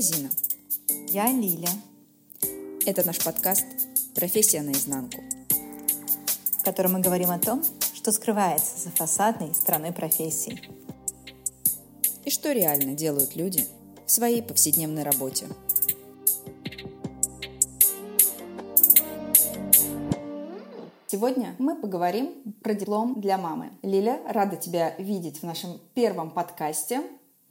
Я Зина. Я Лиля. Это наш подкаст «Профессия наизнанку», в котором мы говорим о том, что скрывается за фасадной стороной профессии. И что реально делают люди в своей повседневной работе. Сегодня мы поговорим про диплом для мамы. Лиля, рада тебя видеть в нашем первом подкасте.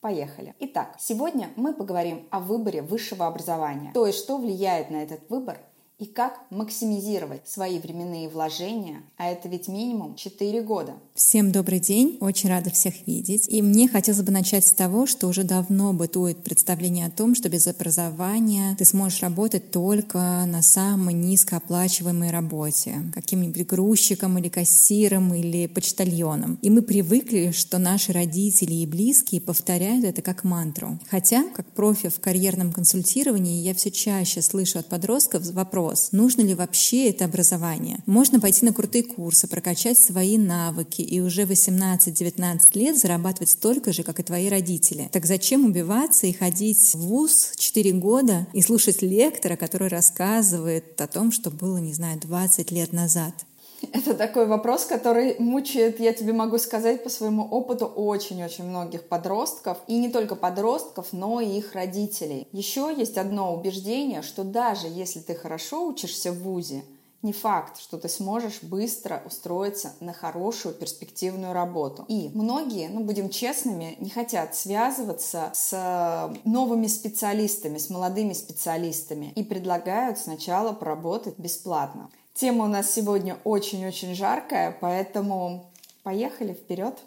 Поехали. Итак, сегодня мы поговорим о выборе высшего образования. То есть, что влияет на этот выбор и как максимизировать свои временные вложения, а это ведь минимум 4 года. Всем добрый день, очень рада всех видеть. И мне хотелось бы начать с того, что уже давно бытует представление о том, что без образования ты сможешь работать только на самой низкооплачиваемой работе, каким-нибудь грузчиком или кассиром или почтальоном. И мы привыкли, что наши родители и близкие повторяют это как мантру. Хотя, как профи в карьерном консультировании, я все чаще слышу от подростков вопрос, вопрос, нужно ли вообще это образование. Можно пойти на крутые курсы, прокачать свои навыки и уже 18-19 лет зарабатывать столько же, как и твои родители. Так зачем убиваться и ходить в ВУЗ 4 года и слушать лектора, который рассказывает о том, что было, не знаю, 20 лет назад? Это такой вопрос, который мучает, я тебе могу сказать по своему опыту, очень-очень многих подростков. И не только подростков, но и их родителей. Еще есть одно убеждение, что даже если ты хорошо учишься в ВУЗе, не факт, что ты сможешь быстро устроиться на хорошую перспективную работу. И многие, ну будем честными, не хотят связываться с новыми специалистами, с молодыми специалистами и предлагают сначала поработать бесплатно. Тема у нас сегодня очень-очень жаркая, поэтому поехали вперед.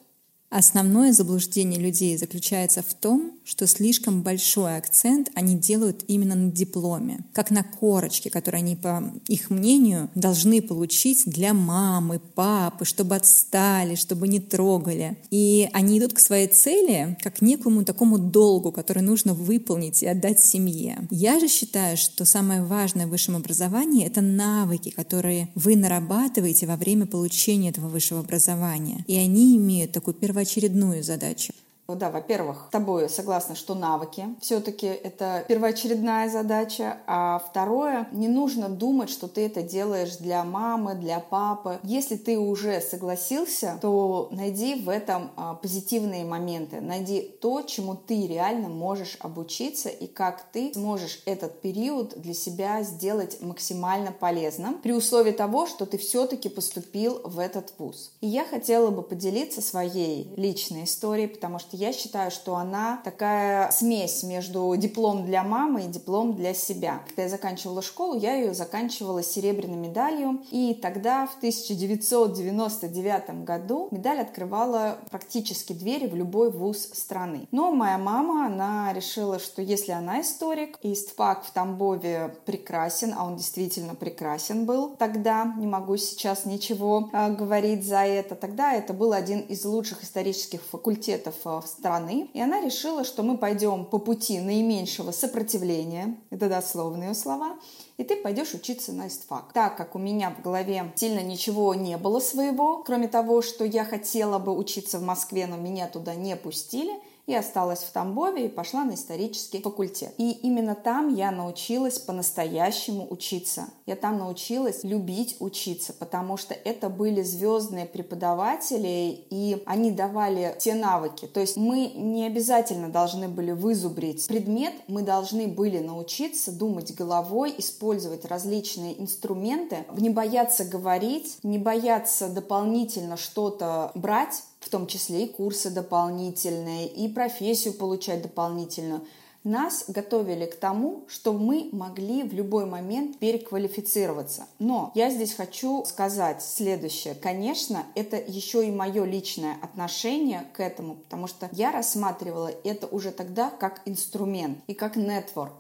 Основное заблуждение людей заключается в том, что слишком большой акцент они делают именно на дипломе, как на корочке, которую они, по их мнению, должны получить для мамы, папы, чтобы отстали, чтобы не трогали. И они идут к своей цели как к некому такому долгу, который нужно выполнить и отдать семье. Я же считаю, что самое важное в высшем образовании — это навыки, которые вы нарабатываете во время получения этого высшего образования. И они имеют такую первоочередную задачу. Ну да, во-первых, с тобой согласна, что навыки все-таки это первоочередная задача, а второе, не нужно думать, что ты это делаешь для мамы, для папы. Если ты уже согласился, то найди в этом а, позитивные моменты, найди то, чему ты реально можешь обучиться и как ты сможешь этот период для себя сделать максимально полезным при условии того, что ты все-таки поступил в этот вуз. И я хотела бы поделиться своей личной историей, потому что я считаю, что она такая смесь между диплом для мамы и диплом для себя. Когда я заканчивала школу, я ее заканчивала серебряной медалью, и тогда, в 1999 году, медаль открывала практически двери в любой вуз страны. Но моя мама, она решила, что если она историк, и ИСТФАК в Тамбове прекрасен, а он действительно прекрасен был тогда, не могу сейчас ничего э, говорить за это, тогда это был один из лучших исторических факультетов э, в страны, и она решила, что мы пойдем по пути наименьшего сопротивления, это дословные слова, и ты пойдешь учиться на ИСТФАК. Так как у меня в голове сильно ничего не было своего, кроме того, что я хотела бы учиться в Москве, но меня туда не пустили – и осталась в Тамбове и пошла на исторический факультет. И именно там я научилась по-настоящему учиться. Я там научилась любить учиться, потому что это были звездные преподаватели, и они давали те навыки. То есть мы не обязательно должны были вызубрить предмет, мы должны были научиться думать головой, использовать различные инструменты, не бояться говорить, не бояться дополнительно что-то брать, в том числе и курсы дополнительные, и профессию получать дополнительную. Нас готовили к тому, что мы могли в любой момент переквалифицироваться. Но я здесь хочу сказать следующее. Конечно, это еще и мое личное отношение к этому, потому что я рассматривала это уже тогда как инструмент и как нетворк.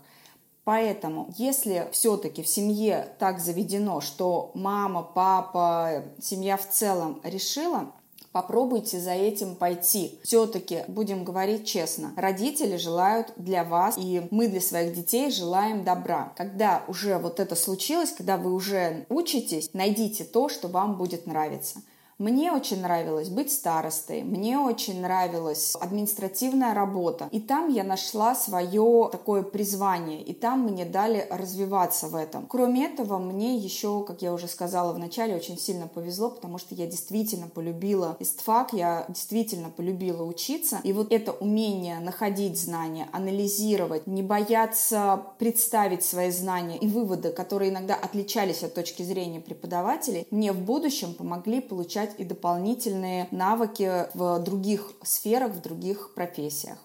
Поэтому, если все-таки в семье так заведено, что мама, папа, семья в целом решила, попробуйте за этим пойти. Все-таки, будем говорить честно, родители желают для вас, и мы для своих детей желаем добра. Когда уже вот это случилось, когда вы уже учитесь, найдите то, что вам будет нравиться. Мне очень нравилось быть старостой, мне очень нравилась административная работа. И там я нашла свое такое призвание, и там мне дали развиваться в этом. Кроме этого, мне еще, как я уже сказала в начале, очень сильно повезло, потому что я действительно полюбила истфак, я действительно полюбила учиться. И вот это умение находить знания, анализировать, не бояться представить свои знания и выводы, которые иногда отличались от точки зрения преподавателей, мне в будущем помогли получать и дополнительные навыки в других сферах, в других профессиях.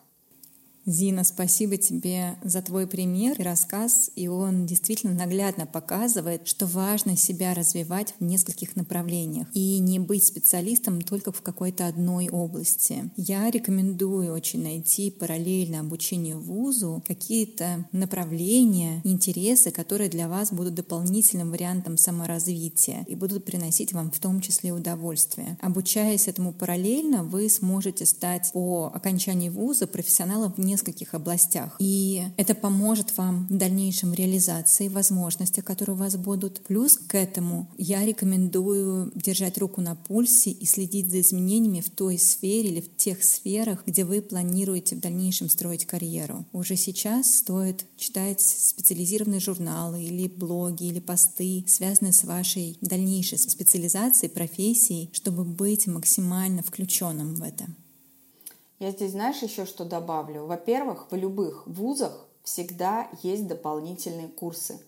Зина, спасибо тебе за твой пример и рассказ, и он действительно наглядно показывает, что важно себя развивать в нескольких направлениях и не быть специалистом только в какой-то одной области. Я рекомендую очень найти параллельно обучению вузу какие-то направления, интересы, которые для вас будут дополнительным вариантом саморазвития и будут приносить вам в том числе удовольствие. Обучаясь этому параллельно, вы сможете стать по окончании вуза профессионалом в нескольких областях. И это поможет вам в дальнейшем реализации возможностей, которые у вас будут. Плюс к этому я рекомендую держать руку на пульсе и следить за изменениями в той сфере или в тех сферах, где вы планируете в дальнейшем строить карьеру. Уже сейчас стоит читать специализированные журналы или блоги или посты, связанные с вашей дальнейшей специализацией, профессией, чтобы быть максимально включенным в это. Я здесь, знаешь, еще что добавлю? Во-первых, в любых вузах всегда есть дополнительные курсы.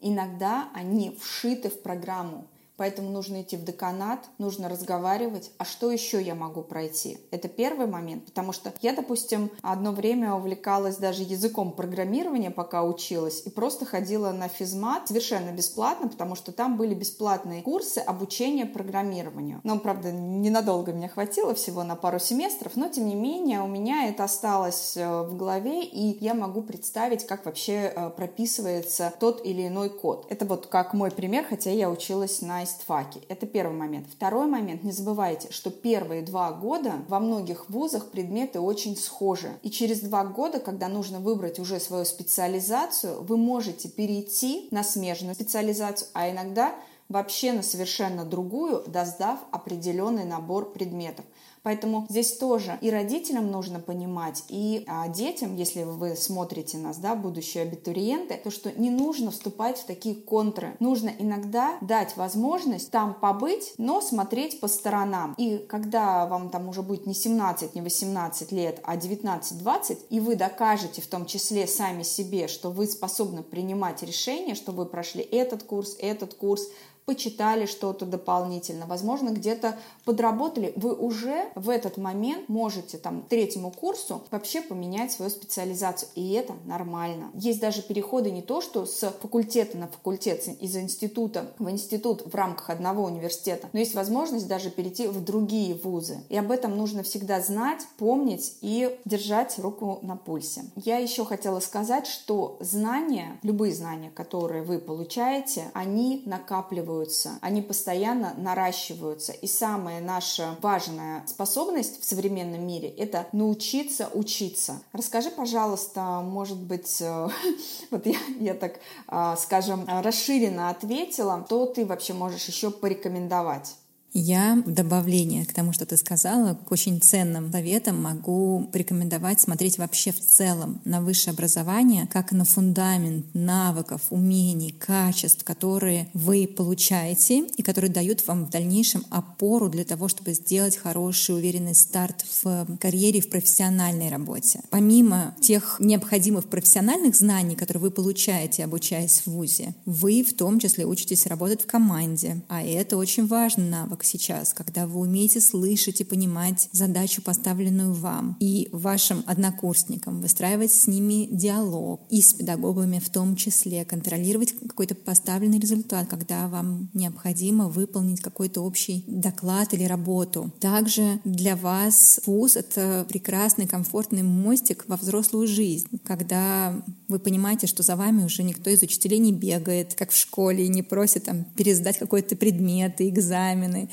Иногда они вшиты в программу. Поэтому нужно идти в деканат, нужно разговаривать, а что еще я могу пройти? Это первый момент, потому что я, допустим, одно время увлекалась даже языком программирования, пока училась, и просто ходила на физмат совершенно бесплатно, потому что там были бесплатные курсы обучения программированию. Но, правда, ненадолго мне хватило, всего на пару семестров, но, тем не менее, у меня это осталось э, в голове, и я могу представить, как вообще э, прописывается тот или иной код. Это вот как мой пример, хотя я училась на истфаке. Это первый момент. Второй момент. Не забывайте, что первые два года во многих вузах предметы очень схожи. И через два года, когда нужно выбрать уже свою специализацию, вы можете перейти на смежную специализацию, а иногда вообще на совершенно другую, доздав определенный набор предметов. Поэтому здесь тоже и родителям нужно понимать, и а, детям, если вы смотрите нас, да, будущие абитуриенты, то что не нужно вступать в такие контры. Нужно иногда дать возможность там побыть, но смотреть по сторонам. И когда вам там уже будет не 17, не 18 лет, а 19-20, и вы докажете в том числе сами себе, что вы способны принимать решения, что вы прошли этот курс, этот курс, почитали что-то дополнительно, возможно, где-то подработали, вы уже в этот момент можете там третьему курсу вообще поменять свою специализацию, и это нормально. Есть даже переходы не то, что с факультета на факультет, из института в институт в рамках одного университета, но есть возможность даже перейти в другие вузы. И об этом нужно всегда знать, помнить и держать руку на пульсе. Я еще хотела сказать, что знания, любые знания, которые вы получаете, они накапливают накапливаются, они постоянно наращиваются. И самая наша важная способность в современном мире — это научиться учиться. Расскажи, пожалуйста, может быть, э, вот я, я так, э, скажем, расширенно ответила, что ты вообще можешь еще порекомендовать? Я в добавление к тому, что ты сказала, к очень ценным советам могу порекомендовать смотреть вообще в целом на высшее образование как на фундамент навыков, умений, качеств, которые вы получаете и которые дают вам в дальнейшем опору для того, чтобы сделать хороший, уверенный старт в карьере, в профессиональной работе. Помимо тех необходимых профессиональных знаний, которые вы получаете, обучаясь в ВУЗе, вы в том числе учитесь работать в команде, а это очень важный навык навык сейчас, когда вы умеете слышать и понимать задачу, поставленную вам, и вашим однокурсникам, выстраивать с ними диалог, и с педагогами в том числе, контролировать какой-то поставленный результат, когда вам необходимо выполнить какой-то общий доклад или работу. Также для вас вуз — это прекрасный, комфортный мостик во взрослую жизнь, когда вы понимаете, что за вами уже никто из учителей не бегает, как в школе, и не просит там пересдать какой-то предмет, экзамены,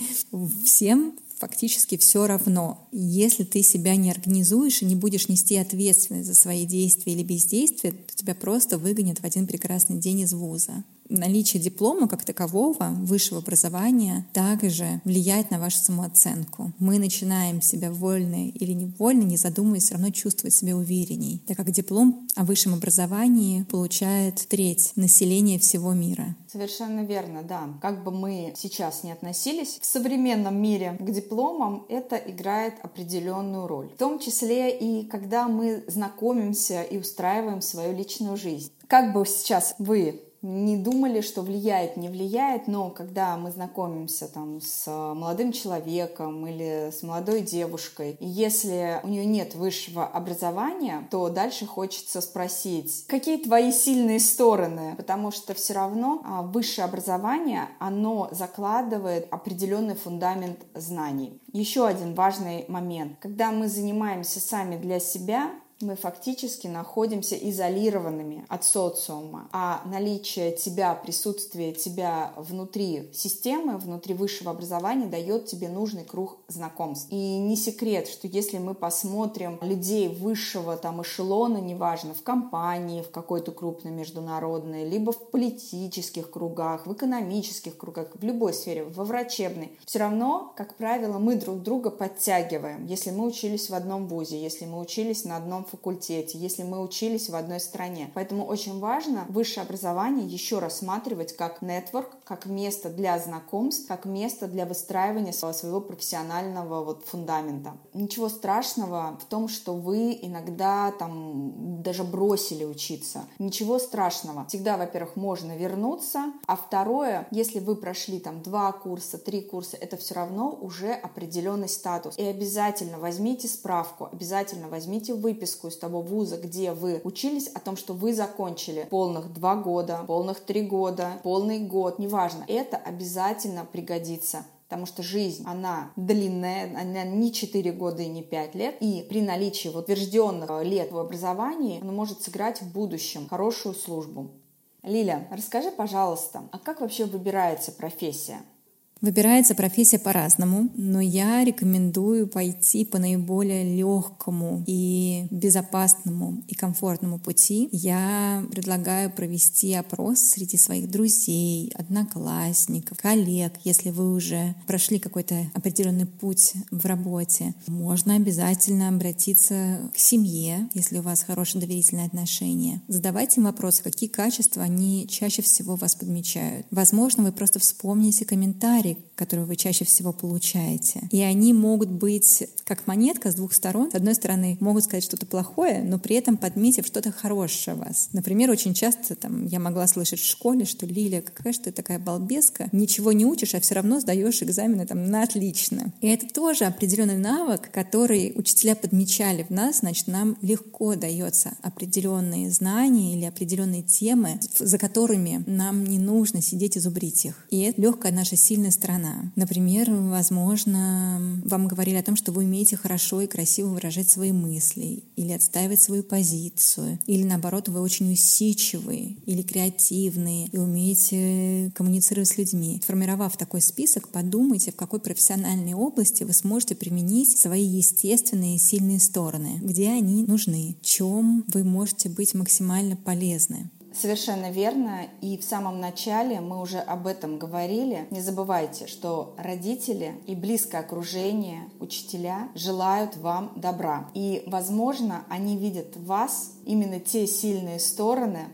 всем фактически все равно. Если ты себя не организуешь и не будешь нести ответственность за свои действия или бездействия, что тебя просто выгонят в один прекрасный день из вуза наличие диплома как такового, высшего образования, также влияет на вашу самооценку. Мы начинаем себя вольно или невольно, не задумываясь, все равно чувствовать себя уверенней, так как диплом о высшем образовании получает треть населения всего мира. Совершенно верно, да. Как бы мы сейчас не относились, в современном мире к дипломам это играет определенную роль. В том числе и когда мы знакомимся и устраиваем свою личную жизнь. Как бы сейчас вы не думали, что влияет, не влияет, но когда мы знакомимся там с молодым человеком или с молодой девушкой, если у нее нет высшего образования, то дальше хочется спросить, какие твои сильные стороны, потому что все равно а, высшее образование, оно закладывает определенный фундамент знаний. Еще один важный момент. Когда мы занимаемся сами для себя, мы фактически находимся изолированными от социума, а наличие тебя, присутствие тебя внутри системы, внутри высшего образования дает тебе нужный круг знакомств. И не секрет, что если мы посмотрим людей высшего там эшелона, неважно, в компании, в какой-то крупной международной, либо в политических кругах, в экономических кругах, в любой сфере, во врачебной, все равно, как правило, мы друг друга подтягиваем. Если мы учились в одном вузе, если мы учились на одном факультете, если мы учились в одной стране. Поэтому очень важно высшее образование еще рассматривать как нетворк, как место для знакомств, как место для выстраивания своего профессионального вот фундамента. Ничего страшного в том, что вы иногда там даже бросили учиться. Ничего страшного. Всегда, во-первых, можно вернуться, а второе, если вы прошли там два курса, три курса, это все равно уже определенный статус. И обязательно возьмите справку, обязательно возьмите выписку выписку из того вуза, где вы учились, о том, что вы закончили полных два года, полных три года, полный год, неважно. Это обязательно пригодится потому что жизнь, она длинная, она не 4 года и не 5 лет, и при наличии утвержденных лет в образовании она может сыграть в будущем хорошую службу. Лиля, расскажи, пожалуйста, а как вообще выбирается профессия? Выбирается профессия по-разному, но я рекомендую пойти по наиболее легкому и безопасному и комфортному пути. Я предлагаю провести опрос среди своих друзей, одноклассников, коллег, если вы уже прошли какой-то определенный путь в работе. Можно обязательно обратиться к семье, если у вас хорошие доверительные отношения. Задавайте им вопросы, какие качества они чаще всего вас подмечают. Возможно, вы просто вспомните комментарии, комментарии, которые вы чаще всего получаете. И они могут быть как монетка с двух сторон. С одной стороны, могут сказать что-то плохое, но при этом подметив что-то хорошее вас. Например, очень часто там, я могла слышать в школе, что Лилия, какая же ты такая балбеска, ничего не учишь, а все равно сдаешь экзамены там, на отлично. И это тоже определенный навык, который учителя подмечали в нас, значит, нам легко дается определенные знания или определенные темы, за которыми нам не нужно сидеть и зубрить их. И это легкая наша сильная сторона. Например, возможно, вам говорили о том, что вы умеете хорошо и красиво выражать свои мысли или отстаивать свою позицию, или наоборот, вы очень усидчивые или креативные и умеете коммуницировать с людьми. Сформировав такой список, подумайте, в какой профессиональной области вы сможете применить свои естественные сильные стороны, где они нужны, чем вы можете быть максимально полезны. Совершенно верно. И в самом начале мы уже об этом говорили. Не забывайте, что родители и близкое окружение, учителя желают вам добра. И, возможно, они видят в вас именно те сильные стороны,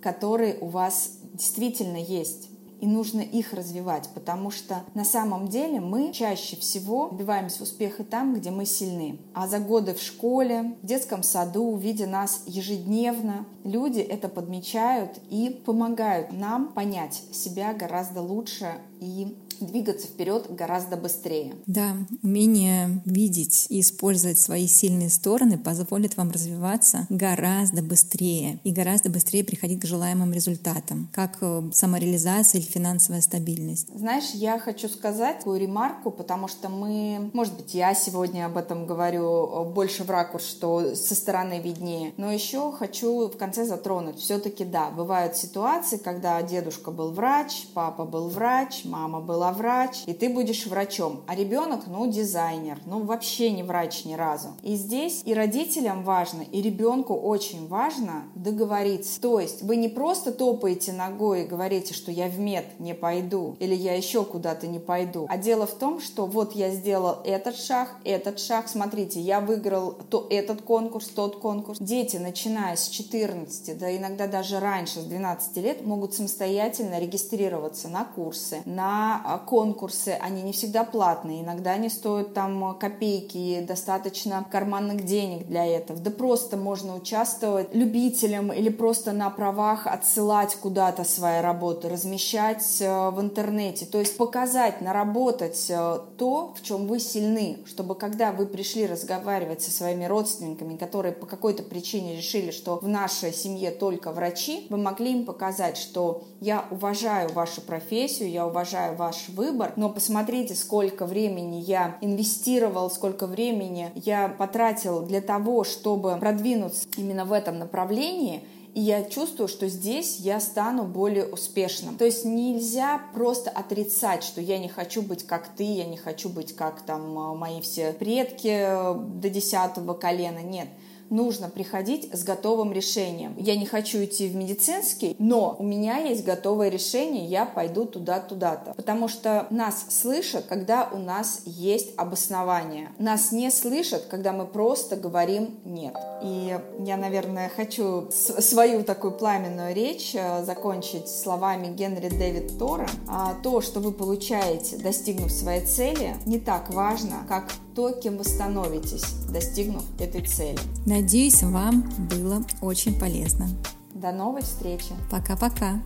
которые у вас действительно есть и нужно их развивать, потому что на самом деле мы чаще всего добиваемся успеха там, где мы сильны. А за годы в школе, в детском саду, видя нас ежедневно, люди это подмечают и помогают нам понять себя гораздо лучше и двигаться вперед гораздо быстрее. Да, умение видеть и использовать свои сильные стороны позволит вам развиваться гораздо быстрее и гораздо быстрее приходить к желаемым результатам, как э, самореализация или финансовая стабильность. Знаешь, я хочу сказать такую ремарку, потому что мы, может быть, я сегодня об этом говорю э, больше в ракурс, что со стороны виднее, но еще хочу в конце затронуть. Все-таки да, бывают ситуации, когда дедушка был врач, папа был врач, мама была была врач, и ты будешь врачом. А ребенок, ну, дизайнер, ну, вообще не врач ни разу. И здесь и родителям важно, и ребенку очень важно договориться. То есть вы не просто топаете ногой и говорите, что я в мед не пойду, или я еще куда-то не пойду. А дело в том, что вот я сделал этот шаг, этот шаг, смотрите, я выиграл то, этот конкурс, тот конкурс. Дети, начиная с 14, да иногда даже раньше, с 12 лет, могут самостоятельно регистрироваться на курсы, на а, конкурсы. Они не всегда платные, иногда они стоят там копейки, достаточно карманных денег для этого. Да просто можно участвовать любителям или просто на правах отсылать куда-то свои работы, размещать э, в интернете. То есть показать, наработать э, то, в чем вы сильны, чтобы когда вы пришли разговаривать со своими родственниками, которые по какой-то причине решили, что в нашей семье только врачи, вы могли им показать, что я уважаю вашу профессию, я уважаю ваш выбор, но посмотрите, сколько времени я инвестировал, сколько времени я потратил для того, чтобы продвинуться именно в этом направлении, и я чувствую, что здесь я стану более успешным. То есть нельзя просто отрицать, что я не хочу быть как ты, я не хочу быть как там мои все предки э, до десятого колена. Нет нужно приходить с готовым решением. Я не хочу идти в медицинский, но у меня есть готовое решение, я пойду туда, туда-то. Потому что нас слышат, когда у нас есть обоснование. Нас не слышат, когда мы просто говорим «нет». И я, наверное, хочу свою такую пламенную речь э, закончить словами Генри Дэвид Тора. То, что вы получаете, достигнув своей цели, не так важно, как то, кем вы становитесь, достигнув этой цели. Надеюсь, вам было очень полезно. До новой встречи. Пока-пока.